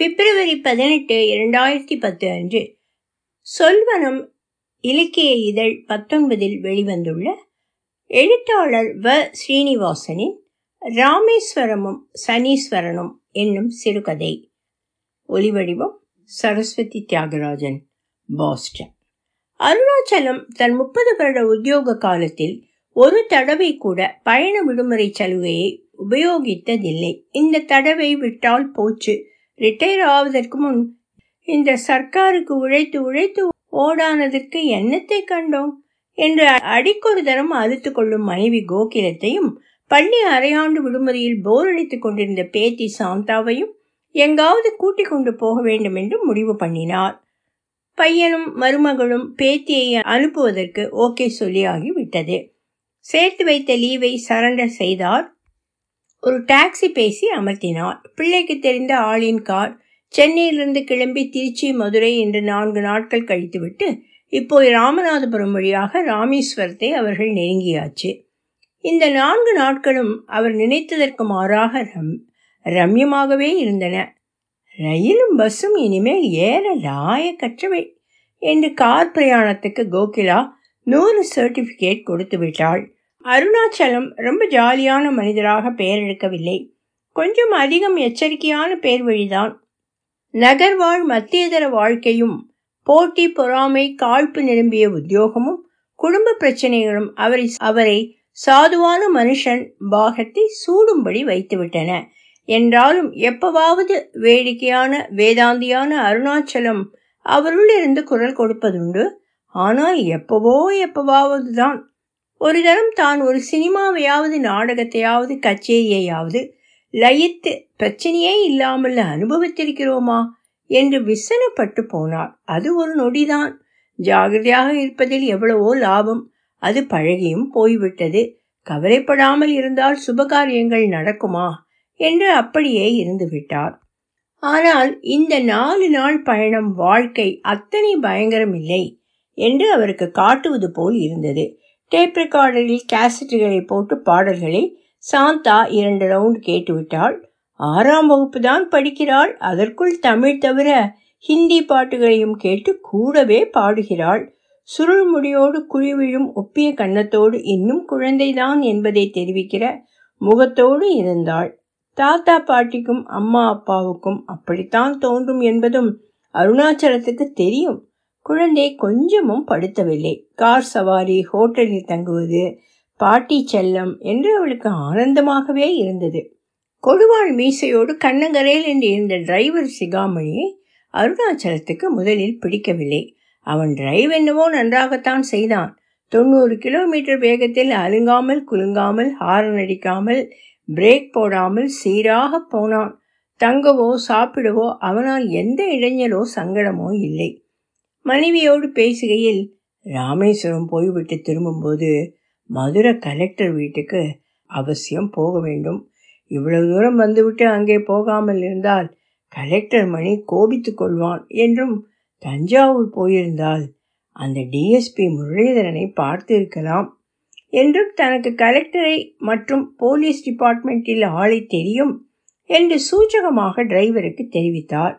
பிப்ரவரி பதினெட்டு இரண்டாயிரத்தி பத்து அன்று சொல்வனம் இலக்கிய இதழ் பத்தொன்பதில் வெளிவந்துள்ள எழுத்தாளர் வ. ஸ்ரீனிவாசனின் ராமேஸ்வரமும் சனீஸ்வரனும் என்னும் சிறுகதை. ஒலிவடிவம் சரஸ்வதி தியாகராஜன் பாஸ்டன். அருணாச்சலம் தன் முப்பது வருட உத்தியோக காலத்தில் ஒரு தடவை கூட பயண விடுமுறை சலுகையை உபயோகித்ததில்லை. இந்த தடவை விட்டால் போச்சு. ரிட்டையர் ஆவதற்கு முன் இந்த சர்க்காருக்கு உழைத்து உழைத்து ஓடானதற்கு என்னத்தை கண்டோம்? என்று அடிக்கொரு தரம் அழுத்து கொள்ளும் மனைவி கோகிலத்தையும் பள்ளி அரையாண்டு விடுமுறையில் போர் அடித்துக் கொண்டிருந்த பேத்தி சாந்தாவையும் எங்காவது கூட்டிக் கொண்டு போக வேண்டும் என்று முடிவு பண்ணினார் பையனும் மருமகளும் பேத்தியை அனுப்புவதற்கு ஓகே சொல்லியாகி விட்டது சேர்த்து வைத்த லீவை சரண்டர் செய்தார் ஒரு டாக்ஸி பேசி அமர்த்தினார். பிள்ளைக்கு தெரிந்த ஆளின் கார் சென்னையிலிருந்து கிளம்பி திருச்சி மதுரை என்று நான்கு நாட்கள் கழித்துவிட்டு இப்போது ராமநாதபுரம் வழியாக ராமேஸ்வரத்தை அவர்கள் நெருங்கியாச்சு. இந்த நான்கு நாட்களும் அவர் நினைத்ததற்கு மாறாக ரம் ரம்யமாகவே இருந்தன. ரயிலும் பஸ்ஸும் இனிமேல் ஏற லாயக்கற்றவை என்று கார் பிரயாணத்துக்கு கோகிலா நூறு சர்டிபிகேட் கொடுத்து விட்டாள் அருணாச்சலம் ரொம்ப ஜாலியான மனிதராக பெயர் எடுக்கவில்லை கொஞ்சம் அதிகம் எச்சரிக்கையான பேர் வழிதான் நகர்வாழ் மத்தியதர வாழ்க்கையும் போட்டி பொறாமை காழ்ப்பு நிரம்பிய உத்தியோகமும் குடும்ப பிரச்சனைகளும் அவரை அவரை சாதுவான மனுஷன் பாகத்தை சூடும்படி வைத்துவிட்டன. என்றாலும் எப்பவாவது வேடிக்கையான வேதாந்தியான அருணாச்சலம் அவருள் இருந்து குரல் கொடுப்பதுண்டு. ஆனால் எப்பவோ எப்பவாவது தான் ஒரு தரம் தான் ஒரு சினிமாவையாவது நாடகத்தையாவது கச்சேரியையாவது லயித்து பிரச்சனையே இல்லாமல் அனுபவித்திருக்கிறோமா என்று விசனப்பட்டு போனார். அது ஒரு நொடிதான். ஜாகிரதையாக இருப்பதில் எவ்வளவோ லாபம். அது பழகியும் போய்விட்டது. கவலைப்படாமல் இருந்தால் சுபகாரியங்கள் நடக்குமா என்று அப்படியே இருந்துவிட்டார் ஆனால் இந்த நாலு நாள் பயணம் வாழ்க்கை அத்தனை பயங்கரம் இல்லை என்று அவருக்கு காட்டுவது போல் இருந்தது. டேப் ரெக்கார்டரில் கேசட்டுகளை போட்டு பாடல்களை சாந்தா இரண்டு ரவுண்ட் கேட்டுவிட்டாள். ஆறாம் வகுப்பு தான் படிக்கிறாள். அதற்குள் தமிழ் தவிர ஹிந்தி பாட்டுகளையும் கேட்டு கூடவே பாடுகிறாள். சுருள் முடியோடு குழிவிழும் ஒப்பிய கன்னத்தோடு இன்னும் குழந்தைதான் என்பதை தெரிவிக்கிற முகத்தோடு இருந்தாள். தாத்தா பாட்டிக்கும் அம்மா அப்பாவுக்கும் அப்படித்தான் தோன்றும் என்பதும் அருணாச்சலத்துக்கு தெரியும். குழந்தை கொஞ்சமும் படுத்தவில்லை. கார் சவாரி ஹோட்டலில் தங்குவது பாட்டி செல்லம் என்று அவளுக்கு ஆனந்தமாகவே இருந்தது. கொடுவாள் மீசையோடு கண்ணங்கரையில் என்று இருந்த டிரைவர் சிகாமணியை அருணாச்சலத்துக்கு முதலில் பிடிக்கவில்லை. அவன் டிரைவ் என்னவோ நன்றாகத்தான் செய்தான். தொண்ணூறு கிலோமீட்டர் வேகத்தில் அலுங்காமல் குலுங்காமல் ஹாரன் அடிக்காமல் பிரேக் போடாமல் சீராக போனான். தங்கவோ சாப்பிடவோ அவனால் எந்த இளைஞரோ சங்கடமோ இல்லை. மனைவியோடு பேசுகையில் ராமேஸ்வரம் போய்விட்டு திரும்பும்போது மதுரை கலெக்டர் வீட்டுக்கு அவசியம் போக வேண்டும். இவ்வளவு தூரம் வந்துவிட்டு அங்கே போகாமல் இருந்தால் கலெக்டர் மணி கோபித்து கொள்வான் என்றும் தஞ்சாவூர் போயிருந்தால் அந்த டிஎஸ்பி முரளிதரனை பார்த்து இருக்கலாம் என்றும் தனக்கு கலெக்டரை மற்றும் போலீஸ் டிபார்ட்மெண்ட்டில் ஆளை தெரியும் என்று சூச்சகமாக டிரைவருக்கு தெரிவித்தார்.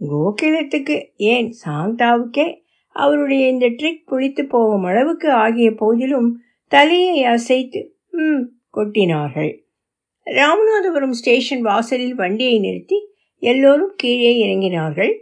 கோகிலத்துக்கு ஏன் சாந்தாவுக்கே? அவருடைய இந்த ட்ரிக் புளித்து போகும் அளவுக்கு ஆகிய போதிலும் தலையை அசைத்து ம் கொட்டினார்கள். ராமநாதபுரம் ஸ்டேஷன் வாசலில் வண்டியை நிறுத்தி எல்லோரும் கீழே இறங்கினார்கள்.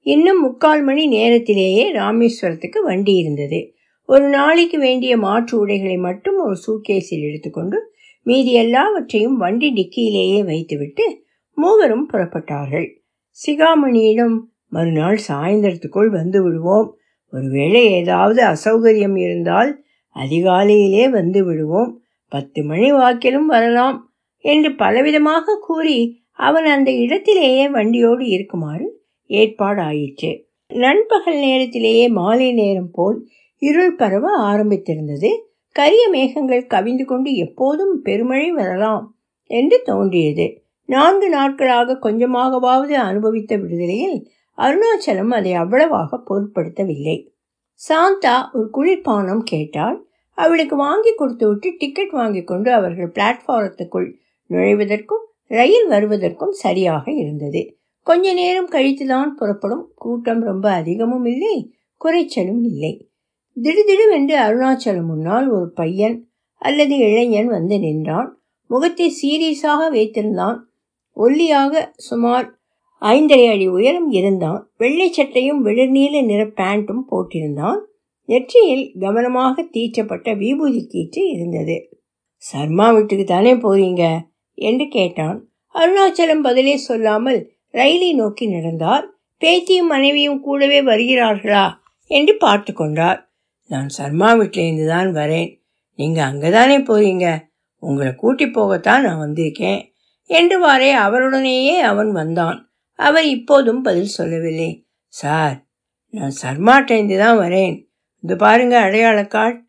இன்னும் முக்கால் மணி நேரத்திலேயே ராமேஸ்வரத்துக்கு வண்டி இருந்தது. ஒரு நாளைக்கு வேண்டிய மாற்று உடைகளை மட்டும் ஒரு சூட்கேஸில் எடுத்துக்கொண்டு மீதி எல்லாவற்றையும் வண்டி டிக்கியிலேயே வைத்துவிட்டு மூவரும் புறப்பட்டார்கள். சிகாமணியிடம் மறுநாள் சாயந்தரத்துக்குள் வந்து விடுவோம். ஒருவேளை ஏதாவது அசௌகரியம் இருந்தால் அதிகாலையிலே வந்து விடுவோம். பத்து மணி வாக்கிலும் வரலாம் என்று பலவிதமாக கூறி அவன் அந்த இடத்திலேயே வண்டியோடு இருக்குமாறு ஏற்பாடாயிற்று. நண்பகல் நேரத்திலேயே மாலை நேரம் போல் இருள் பரவ ஆரம்பித்திருந்தது. கரிய மேகங்கள் கவிந்து கொண்டு எப்போதும் பெருமழை வரலாம் என்று தோன்றியது. நான்கு நாட்களாக கொஞ்சமாகவாவது அனுபவித்த விடுதலையில் அருணாச்சலம் அதை அவ்வளவாக பொருட்படுத்தவில்லை. சாந்தா ஒரு குளிர்பானம் கேட்டால் அவளுக்கு வாங்கி கொடுத்துவிட்டு டிக்கெட் வாங்கி கொண்டு அவர்கள் பிளாட்ஃபாரத்துக்குள் நுழைவதற்கும் ரயில் வருவதற்கும் சரியாக இருந்தது. கொஞ்ச நேரம் கழித்துதான் புறப்படும் கூட்டம் ரொம்ப அதிகமும் இல்லை குறைச்சலும் இல்லை. திடுதிடுவென்று அருணாச்சலம் முன்னால் ஒரு பையன் அல்லது இளைஞன் வந்து நின்றான். முகத்தை சீரியஸாக வைத்திருந்தான். ஒல்லியாக சுமார் ஐந்தரை அடி உயரம் இருந்தான். வெள்ளை சட்டையும் வெளிர்நீல நிற பேண்ட்டும் போட்டிருந்தான். நெற்றியில் கவனமாக தீற்றப்பட்ட விபூதி கீற்று இருந்தது. சர்மா வீட்டுக்கு தானே போறீங்க? என்று கேட்டான். அருணாச்சலம் பதிலே சொல்லாமல் ரயிலை நோக்கி நடந்தார். பேத்தியும் மனைவியும் கூடவே வருகிறார்களா? என்று பார்த்து கொண்டார். நான் சர்மா வீட்டிலேருந்து தான் வரேன். நீங்கள் அங்கே தானே போறீங்க. உங்களை கூட்டி போகத்தான் நான் வந்திருக்கேன். என்றுவாறே அவருடனேயே அவன் வந்தான். அவர் இப்போதும் பதில் சொல்லவில்லை. சார் நான் சர்மாட்டேந்து தான் வரேன். இது பாருங்க அடையாள கார்டு.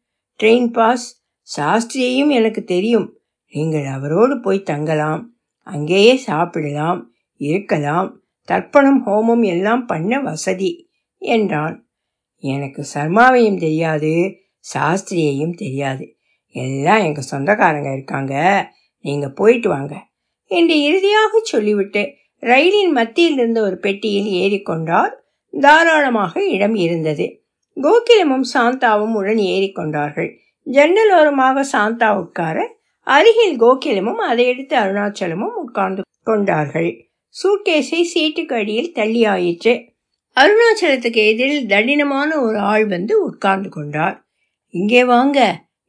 ட்ரெயின் பாஸ் சாஸ்திரியையும் எனக்கு தெரியும். நீங்கள் அவரோடு போய் தங்கலாம். அங்கேயே சாப்பிடலாம் இருக்கலாம். தர்ப்பணம் ஹோமம் எல்லாம் பண்ண வசதி என்றான். எனக்கு சர்மாவையும் தெரியாது சாஸ்திரியையும் தெரியாது. எல்லாம் எங்கள் சொந்தக்காரங்க இருக்காங்க. நீங்கள் போயிட்டு வாங்க. என்று இறுதியாக சொல்லிவிட்டு ரயிலின் மத்தியில் இருந்த ஒரு பெட்டியில் ஏறிக்கொண்டார். தாராளமாக இடம் இருந்தது. கோகிலமும் சாந்தாவும் உடன் ஏறிக்கொண்டார்கள். ஜன்னல் ஓரமாக சாந்தா உட்கார அருகில் கோகிலமும் அதை எடுத்து அருணாச்சலமும் உட்கார்ந்து கொண்டார்கள். சூட்கேஸை சீட்டுக்கு அடியில் தள்ளி ஆயிற்று. அருணாச்சலத்துக்கு எதிரில் தடினமான ஒரு ஆள் வந்து உட்கார்ந்து கொண்டார். இங்கே வாங்க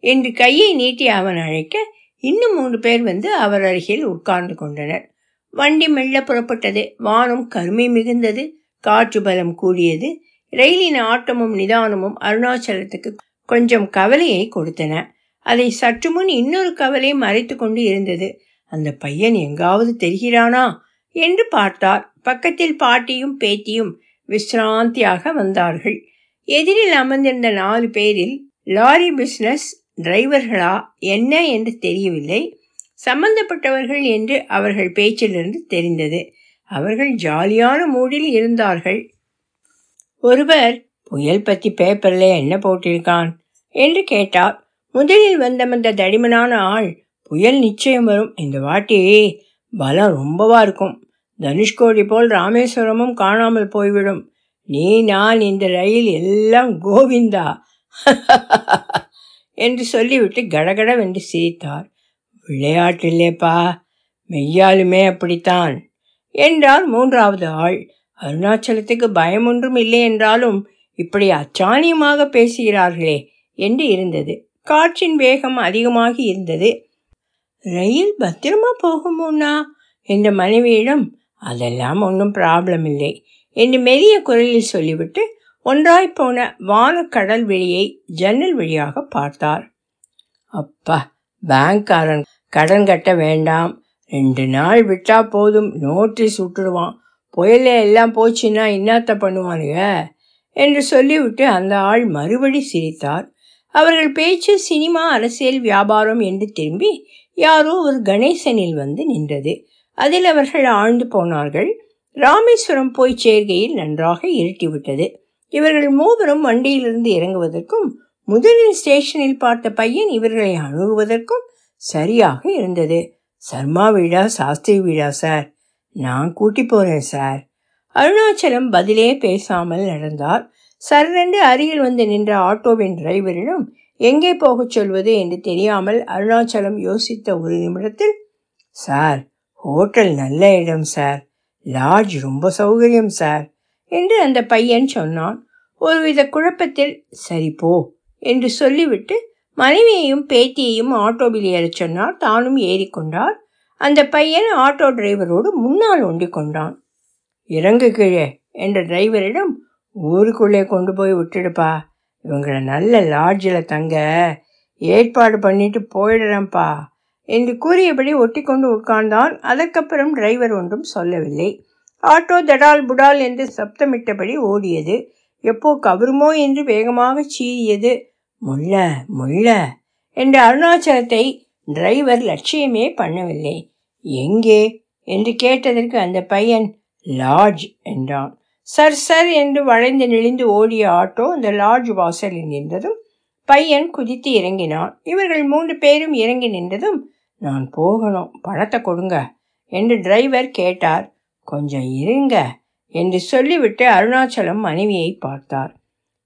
என்று கையை நீட்டி அவன் அழைக்க இன்னும் மூன்று பேர் வந்து அவர் அருகில் உட்கார்ந்து கொண்டனர். வண்டி மெல்ல புறப்பட்டது. வானம் கருமை மிகுந்தது. காற்று பலம் கூடியது. ரயிலின் ஆட்டமும் நிதானமும் அருணாச்சலத்துக்கு கொஞ்சம் கவலையை கொடுத்தன. அதை சற்று முன் இன்னொரு கவலை மறைத்து கொண்டு இருந்தது. அந்த பையன் எங்காவது தெரிகிறானா என்று பார்த்தார். பக்கத்தில் பாட்டியும் பேத்தியும் விசிராந்தியாக வந்தார்கள். எதிரில் அமர்ந்திருந்த நாலு பேரில் லாரி பிசினஸ் டிரைவர்களா என்ன என்று தெரியவில்லை. சம்பந்தப்பட்டவர்கள் என்று அவர்கள் பேச்சிலிருந்து தெரிந்தது. அவர்கள் ஜாலியான மூடில் இருந்தார்கள். ஒருவர் புயல் பற்றி பேப்பரில் என்ன போட்டிருக்கான்? என்று கேட்டார். முதலில் வந்தமர்ந்த தடிமனான ஆள் புயல் நிச்சயம் வரும் இந்த வாட்டி. பலம் ரொம்பவா இருக்கும். தனுஷ்கோடி போல் ராமேஸ்வரமும் காணாமல் போய்விடும். நீ நான் இந்த ரயில் எல்லாம் கோவிந்தா. என்று சொல்லிவிட்டு கடகடவென்று சிரித்தார். விளையாட்டில்லேப்பா மெய்யாலுமே அப்படித்தான் என்றார் மூன்றாவது ஆள். அருணாச்சலத்துக்கு பயம் ஒன்றும் இல்லை என்றாலும் இப்படி அச்சாணியமாக பேசுகிறார்களே என்று இருந்தது. காற்றின் வேகம் அதிகமாகி இருந்தது. ரயில் பத்திரமா போகுமோண்ணா என்ற மனைவியிடம் அதெல்லாம் ஒன்றும் ப்ராப்ளம் இல்லை என்று மெலிய குரலில் சொல்லிவிட்டு ஒன்றாய் போன வானக்கடல் வெளியை ஜன்னல் வழியாக பார்த்தார். அப்பா பேங்க்காரன் கடன் கட்ட வேண்டாம். ரெண்டு நாள் விட்டா போதும் நோட்டீஸ் விட்டுடுவான். புயல எல்லாம் போச்சுன்னா இன்னாத்த பண்ணுவானுங்க? என்று சொல்லிவிட்டு அந்த ஆள் மறுபடி சிரித்தார். அவர்கள் பேச்சு சினிமா அரசியல் வியாபாரம் என்று திரும்பி யாரோ ஒரு கணேசனில் வந்து நின்றது. அதில் அவர்கள் ஆழ்ந்து போனார்கள். ராமேஸ்வரம் போய் சேர்கையில் நன்றாக இருட்டிவிட்டது. இவர்கள் மூவரும் வண்டியிலிருந்து இறங்குவதற்கும் முதலில் ஸ்டேஷனில் பார்த்த பையன் இவர்களை அணுகுவதற்கும் சரியாக இருந்தது. சர்மா வீடா? சாஸ்திரி வீடா சார்? நான் கூட்டி போறேன் சார். அருணாச்சலம் பதிலே பேசாமல் நடந்தார். சரண்டு அருகில் வந்து நின்ற ஆட்டோவின் டிரைவரிடம் எங்கே போகச் சொல்வது என்று தெரியாமல் அருணாச்சலம் யோசித்த ஒரு நிமிடத்தில் சார் ஹோட்டல் நல்ல இடம் சார். லாட்ஜ் ரொம்ப சௌகரியம் சார். என்று அந்த பையன் சொன்னான். ஒருவித குழப்பத்தில் சரி போ என்று சொல்லிவிட்டு மனைவியையும் பேத்தியையும் ஆட்டோவில் ஏறச் சொன்னார். தானும் ஏறிக்கொண்டார் அந்த பையன் ஆட்டோ டிரைவரோடு முன்னால் ஒண்டி கொண்டான். இறங்கு கீழே என்ற டிரைவரிடம் ஊருக்குள்ளே கொண்டு போய் விட்டுடுப்பா. இவங்களை நல்ல லாட்ஜில் தங்க. ஏற்பாடு பண்ணிட்டு போயிடுறேன்ப்பா என்று கூறியபடி ஒட்டி கொண்டு உட்கார்ந்தான். அதற்கப்புறம் டிரைவர் ஒன்றும் சொல்லவில்லை. ஆட்டோ தடால் புடால் என்று சப்தமிட்டபடி ஓடியது. எப்போ கவருமோ என்று வேகமாக சீறியது. முள்ள முள்ள என்ற அருணாச்சலத்தை டிரைவர் லட்சியமே பண்ணவில்லை. எங்கே? என்று கேட்டதற்கு அந்த பையன் லாட்ஜ் என்றான். சர் சர் என்று வளைந்து நெளிந்து ஓடிய ஆட்டோ அந்த லாட்ஜ் வாசலில் நின்றதும் பையன் குதித்து இறங்கினான். இவர்கள் மூன்று பேரும் இறங்கி நின்றதும் நான் போகணும். பணத்தை கொடுங்க என்று டிரைவர் கேட்டார். கொஞ்சம் இருங்க என்று சொல்லிவிட்டு அருணாச்சலம் மனைவியை பார்த்தார்.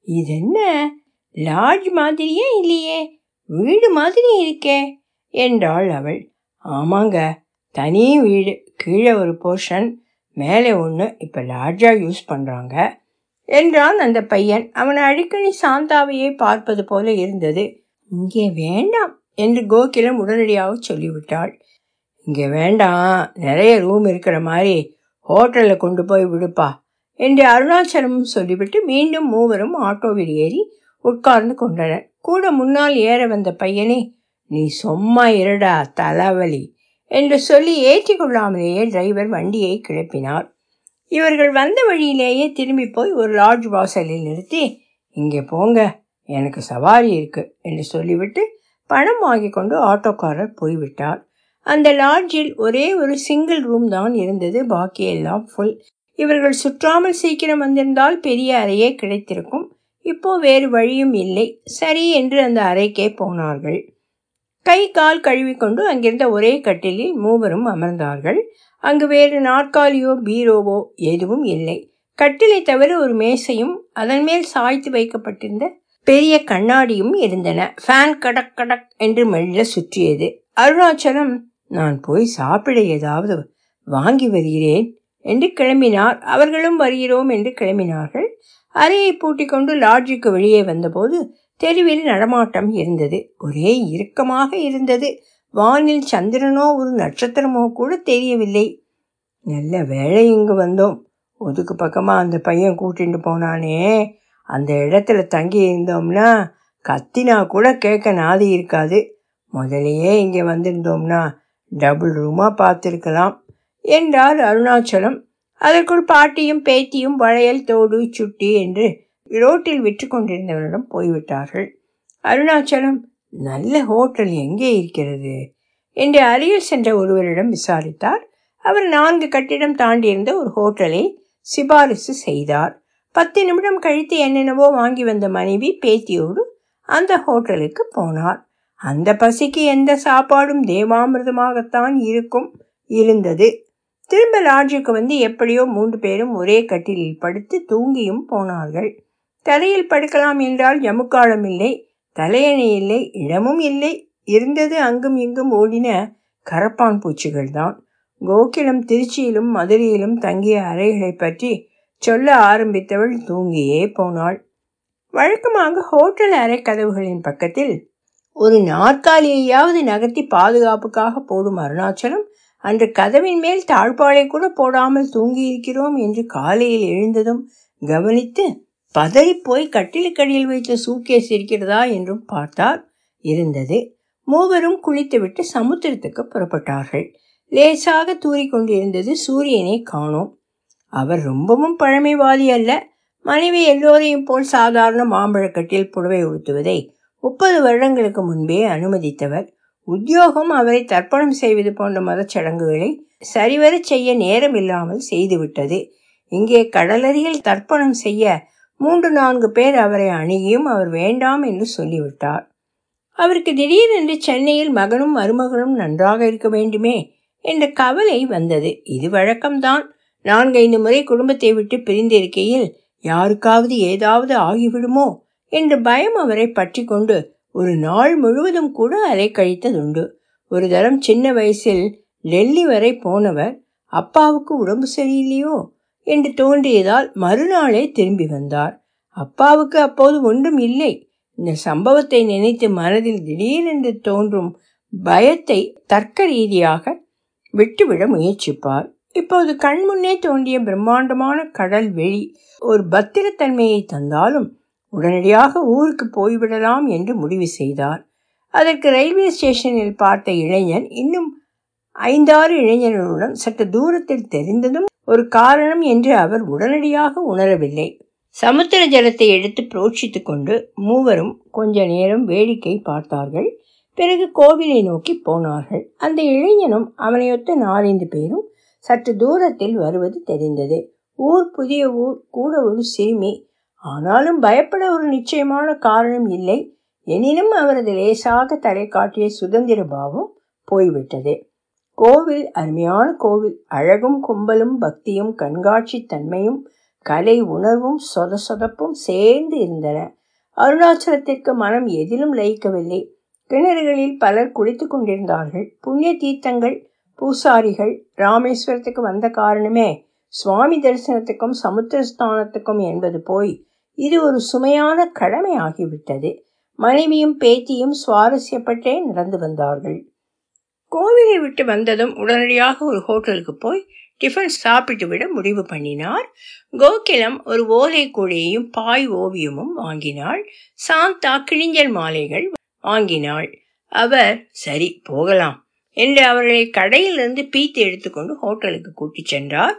இதென்ன? லாட்ஜ் மாதிரியே இல்லையே. வீடு மாதிரி இருக்கே என்றாள் அவள். ஆமாங்க. தனி வீடு. கீழே ஒரு போர்ஷன் மேலே ஒன்று இப்போ லாட்ஜாக யூஸ் பண்ணுறாங்க என்றான் அந்த பையன். அவன் அடிக்கடி சாந்தாவையே பார்ப்பது போல இருந்தது. இங்கே வேண்டாம் என்று கோகிலம் உடனடியாக சொல்லிவிட்டாள். இங்கே வேண்டாம். நிறைய ரூம் இருக்கிற மாதிரி ஹோட்டலில் கொண்டு போய் விடுப்பா என்று அருணாச்சலமும் சொல்லிவிட்டு மீண்டும் மூவரும் ஆட்டோவில் ஏறி உட்கார்ந்து கொண்டனர். கூட முன்னால் ஏற வந்த பையனே நீ சும்மா இருடா தலைவலி என்று சொல்லி ஏற்றி கொள்ளாமலேயே டிரைவர் வண்டியை கிளப்பினார். இவர்கள் வந்த வழியிலேயே திரும்பி போய் ஒரு லாட்ஜ் வாசலில் நிறுத்தி இங்கே போங்க எனக்கு சவாரி இருக்கு என்று சொல்லிவிட்டு பணம் வாங்கி கொண்டு ஆட்டோக்காரர் போய்விட்டார். அந்த லாட்ஜில் ஒரே ஒரு சிங்கிள் ரூம் தான் இருந்தது. பாக்கி எல்லாம் ஃபுல் இவர்கள் சுற்றாமல் சீக்கிரம் வந்திருந்தால் பெரிய அறையே கிடைத்திருக்கும். இப்போ வேறு வழியும் இல்லை. சரி என்று அந்த அறைக்கே போனார்கள். கை கால் கழுவிக்கொண்டு அங்கிருந்த ஒரே கட்டிலில் மூவரும் அமர்ந்தார்கள். அங்கு வேறு நாற்காலியோ பீரோவோ எதுவும் இல்லை. கட்டிலை தவிர ஒரு மேசையும் அதன் மேல் சாய்த்து வைக்கப்பட்டிருந்த பெரிய கண்ணாடியும் இருந்தன. ஃபேன் கடக் கடக் என்று மெல்ல சுற்றியது. அருணாச்சலம் நான் போய் சாப்பிட ஏதாவது வாங்கி வருகிறேன் என்று கிளம்பினார். அவர்களும் வருகிறோம் என்று கிளம்பினார்கள். அறையை பூட்டி கொண்டு லாட்ஜுக்கு வெளியே வந்தபோது தெருவில் நடமாட்டம் இருந்தது. ஒரே இறுக்கமாக இருந்தது. வானில் சந்திரனோ ஒரு நட்சத்திரமோ கூட தெரியவில்லை. நல்ல வேலை இங்கு வந்தோம். ஒதுக்கு பக்கமாக அந்த பையன் கூட்டிட்டு போனானே. அந்த இடத்துல தங்கி இருந்தோம்னா கத்தினா கூட கேட்க நாதி இருக்காது. முதலையே இங்கே வந்திருந்தோம்னா டபுள் ரூமாக பார்த்துருக்கலாம் என்றார் அருணாச்சலம். அதற்குள் பாட்டியும் பேத்தியும் வளையல் தோடு சுட்டி என்று ரோட்டில் விற்று கொண்டிருந்தவரிடம் போய்விட்டார்கள். அருணாச்சலம் நல்ல ஹோட்டல் எங்கே இருக்கிறது? என்று அருகில் சென்ற ஒருவரிடம் விசாரித்தார். அவர் நான்கு கட்டிடம் தாண்டியிருந்த ஒரு ஹோட்டலை சிபாரிசு செய்தார். பத்து நிமிடம் கழித்து என்னென்னவோ வாங்கி வந்த மனைவி பேத்தியோடு அந்த ஹோட்டலுக்கு போனார். அந்த பசிக்கு எந்த சாப்பாடும் தேவாமிர்தமாகத்தான் இருக்கும் இருந்தது. திரும்ப லாட்ஜுக்கு வந்து எப்படியோ மூன்று பேரும் ஒரே கட்டிலில் படுத்து தூங்கியும் போனார்கள். தரையில் படுக்கலாம் என்றால் ஜமுக்காலம் இல்லை தலையணை இல்லை இடமும் இல்லை. இருந்தது அங்கும் இங்கும் ஓடின கரப்பான் பூச்சிகள் தான். கோகிலம் திருச்சியிலும் மதுரையிலும் தங்கிய அறைகளை பற்றி சொல்ல ஆரம்பித்தவள் தூங்கியே போனாள். வழக்கமாக ஹோட்டல் அறை கதவுகளின் பக்கத்தில் ஒரு நாற்காலியையாவது நகர்த்தி பாதுகாப்புக்காக போடும் அருணாச்சலம் அன்று கதவின் மேல் தாழ்பாளை கூட போடாமல் தூங்கியிருக்கிறோம் என்று காலையில் எழுந்ததும் கவனித்து பதறிப்போய் கட்டிலுக்கடியில் வைத்த சூக்கேஸ் இருக்கிறதா என்றும் பார்த்தார். இருந்தது. மூவரும் குளித்துவிட்டு சமுத்திரத்துக்கு புறப்பட்டார்கள். லேசாக தூறிக்கொண்டிருந்தது சூரியனை காணோம். அவர் ரொம்பவும் பழமைவாதி அல்ல. மனைவி எல்லோரையும் போல் சாதாரண மாம்பழக்கட்டில் புடவை உடுத்துவதை முப்பது வருடங்களுக்கு முன்பே அனுமதித்தவர் உத்தியோகம் அவரை தர்ப்பணம் செய்வது போன்ற மதச்சடங்குகளை சரிவரச் செய்ய நேரமில்லாமல் செய்துவிட்டது. இங்கே கடலருகில் தர்ப்பணம் செய்ய மூன்று நான்கு பேர் அவரை அணுகியும் அவர் வேண்டாம் என்று சொல்லிவிட்டார். அவருக்கு திடீரென்று சென்னையில் மகனும் மருமகளும் நன்றாக இருக்க வேண்டுமே என்ற கவலை வந்தது. இது வழக்கம்தான். நான்கைந்து முறை குடும்பத்தை விட்டு பிரிந்திருக்கையில் யாருக்காவது ஏதாவது ஆகிவிடுமோ என்று பயம் அவரை பற்றி கொண்டு ஒரு நாள் முழுவதும் கூட அலை கழித்ததுண்டு. ஒரு தரம் சின்ன வயசில் டெல்லி வரை போனவர் அப்பாவுக்கு உடம்பு சரியில்லையோ? என்று தோன்றியதால் மறுநாளே திரும்பி வந்தார். அப்பாவுக்கு அப்போது ஒன்றும் இல்லை. இந்த சம்பவத்தை நினைத்து மனதில் திடீரென்று தோன்றும் பயத்தை தர்க்க ரீதியாக விட்டுவிட முயற்சிப்பார். இப்போது கண்முன்னே தோன்றிய பிரம்மாண்டமான கடல் வெளி ஒரு பத்திரத்தன்மையை தந்தாலும் உடனடியாக ஊருக்கு போய்விடலாம் என்று முடிவு செய்தார். அதற்கு ரயில்வே ஸ்டேஷனில் பார்த்த இளைஞன் இன்னும் ஐந்தாறு இளைஞர்களுடன் சற்று தூரத்தில் தெரிந்ததும் ஒரு காரணம் என்று அவர் உடனடியாக உணரவில்லை. சமுத்திர ஜலத்தை எடுத்து புரோட்சித்து கொண்டு மூவரும் கொஞ்ச நேரம் வேடிக்கை பார்த்தார்கள். பிறகு கோவிலை நோக்கி போனார்கள். அந்த இளைஞனும் அவனையொத்த நாலந்து பேரும் சற்று தூரத்தில் வருவது தெரிந்தது. ஊர் புதிய ஊர் கூட ஒரு சிறுமி ஆனாலும் பயப்பட ஒரு நிச்சயமான காரணம் இல்லை. எனினும் அவரது லேசாக தலை காட்டிய சுதந்திர பாவம் போய்விட்டது. கோவில் அருமையான கோவில். அழகும் கும்பலும் பக்தியும் கண்காட்சி தன்மையும் கலை உணர்வும் சொத சொதப்பும் சேர்ந்து இருந்தன. அருணாச்சலத்திற்கு மனம் எதிலும் லயிக்கவில்லை. கிணறுகளில் பலர் குளித்துக் கொண்டிருந்தார்கள். புண்ணிய தீர்த்தங்கள் பூசாரிகள் ராமேஸ்வரத்துக்கு வந்த காரணமே சுவாமி தரிசனத்துக்கும் சமுத்திரஸ்தானத்துக்கும் என்பது போய் இது ஒரு சுமையான கடமை ஆகிவிட்டது மனைவியும் பேத்தியும் சுவாரஸ்யப்பட்டே நடந்து வந்தார்கள். கோவிலை விட்டு வந்ததும் உடனடியாக ஒரு ஹோட்டலுக்கு போய் டிஃபன் சாப்பிட்டு விட முடிவு பண்ணினார். கோகிலம் ஒரு ஓலை கூடையையும் பாய் ஓவியமும் வாங்கினாள். சாந்தா கிழிஞ்சல் மாலைகள் வாங்கினாள். அவர் சரி போகலாம் என்று அவர்களை கடையிலிருந்து பீத்து எடுத்துக்கொண்டு ஹோட்டலுக்கு கூட்டிச் சென்றார்.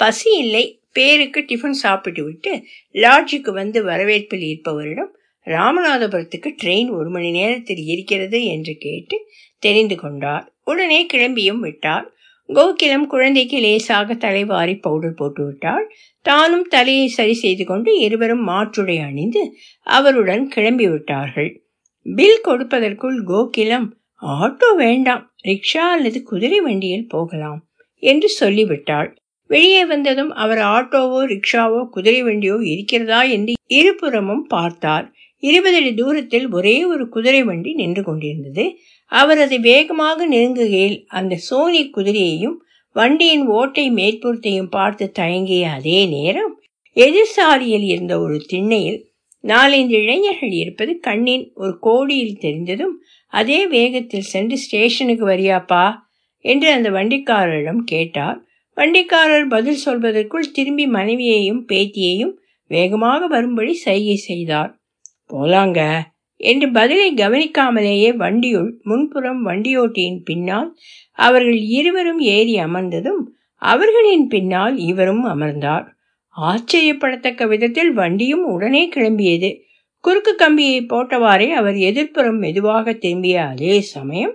பசி இல்லை பேருக்கு டிஃபன் சாப்பிட்டு விட்டு லாட்ஜுக்கு வந்து வரவேற்பில் இருப்பவரிடம் ராமநாதபுரத்துக்கு ட்ரெயின் ஒரு மணி நேரத்தில் இருக்கிறது என்று கேட்டு தெரிந்து கொண்டார். உடனே கிளம்பியும் விட்டார். கோகிலம் குழந்தைக்கு லேசாக தலைவாரி பவுடர் போட்டு விட்டாள் தானும் தலையை சரி செய்து கொண்டு இருவரும் மாற்றுடை அணிந்து அவருடன் கிளம்பி விட்டார்கள் பில் கொடுப்பதற்குள் கோகிலம் ஆட்டோ வேண்டாம் ரிக்ஷா அல்லது குதிரை வண்டியில் போகலாம் என்று சொல்லிவிட்டாள். வெளியே வந்ததும் அவர் ஆட்டோவோ ரிக்ஷாவோ குதிரை வண்டியோ இருக்கிறதா என்று இருபுறமும் பார்த்தார். இருபது அடி தூரத்தில் ஒரே ஒரு குதிரை வண்டி நின்று கொண்டிருந்தது. அவர் அதை வேகமாக நெருங்குகையில் அந்த சோனி குதிரையையும் வண்டியின் ஓட்டை மேற்புறத்தையும் பார்த்து தயங்கிய அதே நேரம் எதிர்சாரியில் இருந்த ஒரு திண்ணையில் நாலஞ்சு இளைஞர்கள் இருப்பது கண்ணின் ஒரு கோடியில் தெரிந்ததும் அதே வேகத்தில் சென்று ஸ்டேஷனுக்கு வரியாப்பா? என்று அந்த வண்டிக்காரரிடம் கேட்டார். வண்டிக்காரர் பதில் சொல்வதற்குள் திரும்பி மனைவியையும் பேத்தியையும் வேகமாக வரும்படி சைகை செய்தார். போலாங்க என்று பதிலை கவனிக்காமலேயே வண்டியுள் முன்புறம் வண்டியோட்டியின் பின்னால் அவர்கள் இருவரும் ஏறி அமர்ந்ததும் அவர்களின் பின்னால் இவரும் அமர்ந்தார். ஆச்சரியப்படத்தக்க விதத்தில் வண்டியும் உடனே கிளம்பியது. குறுக்கு கம்பியை போட்டவாறே அவர் எதிர்ப்புறம் மெதுவாக திரும்பிய அதே சமயம்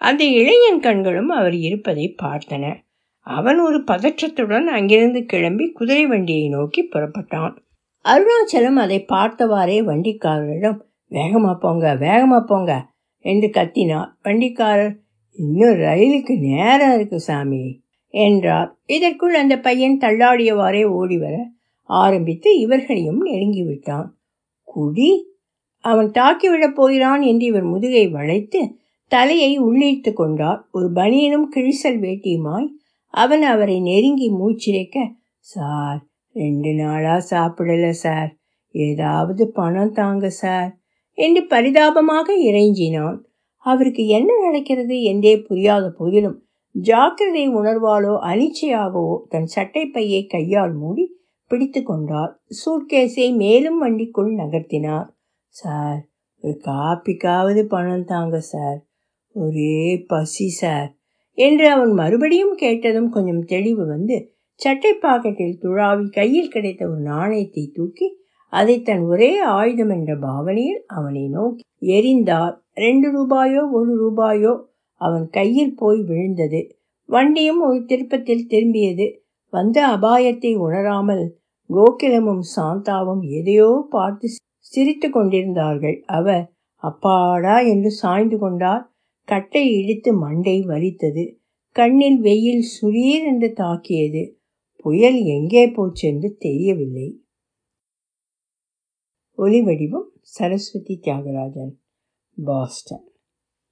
அந்த இளைஞன் கண்களும் அவர் இருப்பதை பார்த்தன. அவன் ஒரு பதற்றத்துடன் அங்கிருந்து கிளம்பி குதிரை வண்டியை நோக்கி புறப்பட்டான். அருணாச்சலம் அதை பார்த்தவாறே வண்டிக்காரரிடம் வேகமா போங்க வேகமா போங்க என்று கத்தினார். வண்டிக்காரர் இன்னும் ரயிலுக்கு நேரம் இருக்கு சாமி என்றார். இதற்குள் அந்த பையன் தள்ளாடியவாறே ஓடி வர ஆரம்பித்து இவர்களையும் நெருங்கிவிட்டான். குடி அவன் தாக்கிவிடப் போகிறான் என்று இவர் முதுகை வளைத்து தலையை உள்ளிழ்த்து கொண்டார். ஒரு பனியனும் கிழிசல் வேட்டியுமாய் அவன் அவரை நெருங்கி மூச்சிரைக்க சார் ரெண்டு நாளா சாப்பிடல சார். ஏதாவது பணம் தாங்க சார் என்று பரிதாபமாக இறைஞ்சினான். அவருக்கு என்ன நடக்கிறது என்றே புரியாத போதிலும் ஜாக்கிரதை உணர்வாலோ அனிச்சையாகவோ தன் சட்டை பையை கையால் மூடி பிடித்து கொண்டார். சூட்கேஸை மேலும் வண்டிக்குள் நகர்த்தினார். சார் ஒரு காப்பிக்காவது பணம் தாங்க சார். ஒரே பசி சார். என்று அவன் மறுபடியும் கேட்டதும் கொஞ்சம் தெளிவு வந்து சட்டை பாக்கெட்டில் துழாவி கையில் கிடைத்த ஒரு நாணயத்தை தூக்கி அதை தன் ஒரே ஆயுதம் என்ற பாவனையில் அவனை நோக்கி எரிந்தார் ரெண்டு ரூபாயோ ஒரு ரூபாயோ? அவன் கையில் போய் விழுந்தது. வண்டியும் ஒரு திருப்பத்தில் திரும்பியது. வந்த அபாயத்தை உணராமல் கோகிலமும் சாந்தாவும் எதையோ பார்த்து சிரித்து கொண்டிருந்தார்கள். அவர் அப்பாடா என்று சாய்ந்து கொண்டார். கட்டை இழுத்து மண்டை வலித்தது. கண்ணில் வெயில் சுரீர் என்று தாக்கியது. புயல் எங்கே போச்சு என்று தெரியவில்லை. ஒலி வடிவம் சரஸ்வதி தியாகராஜன் பாஸ்டன்.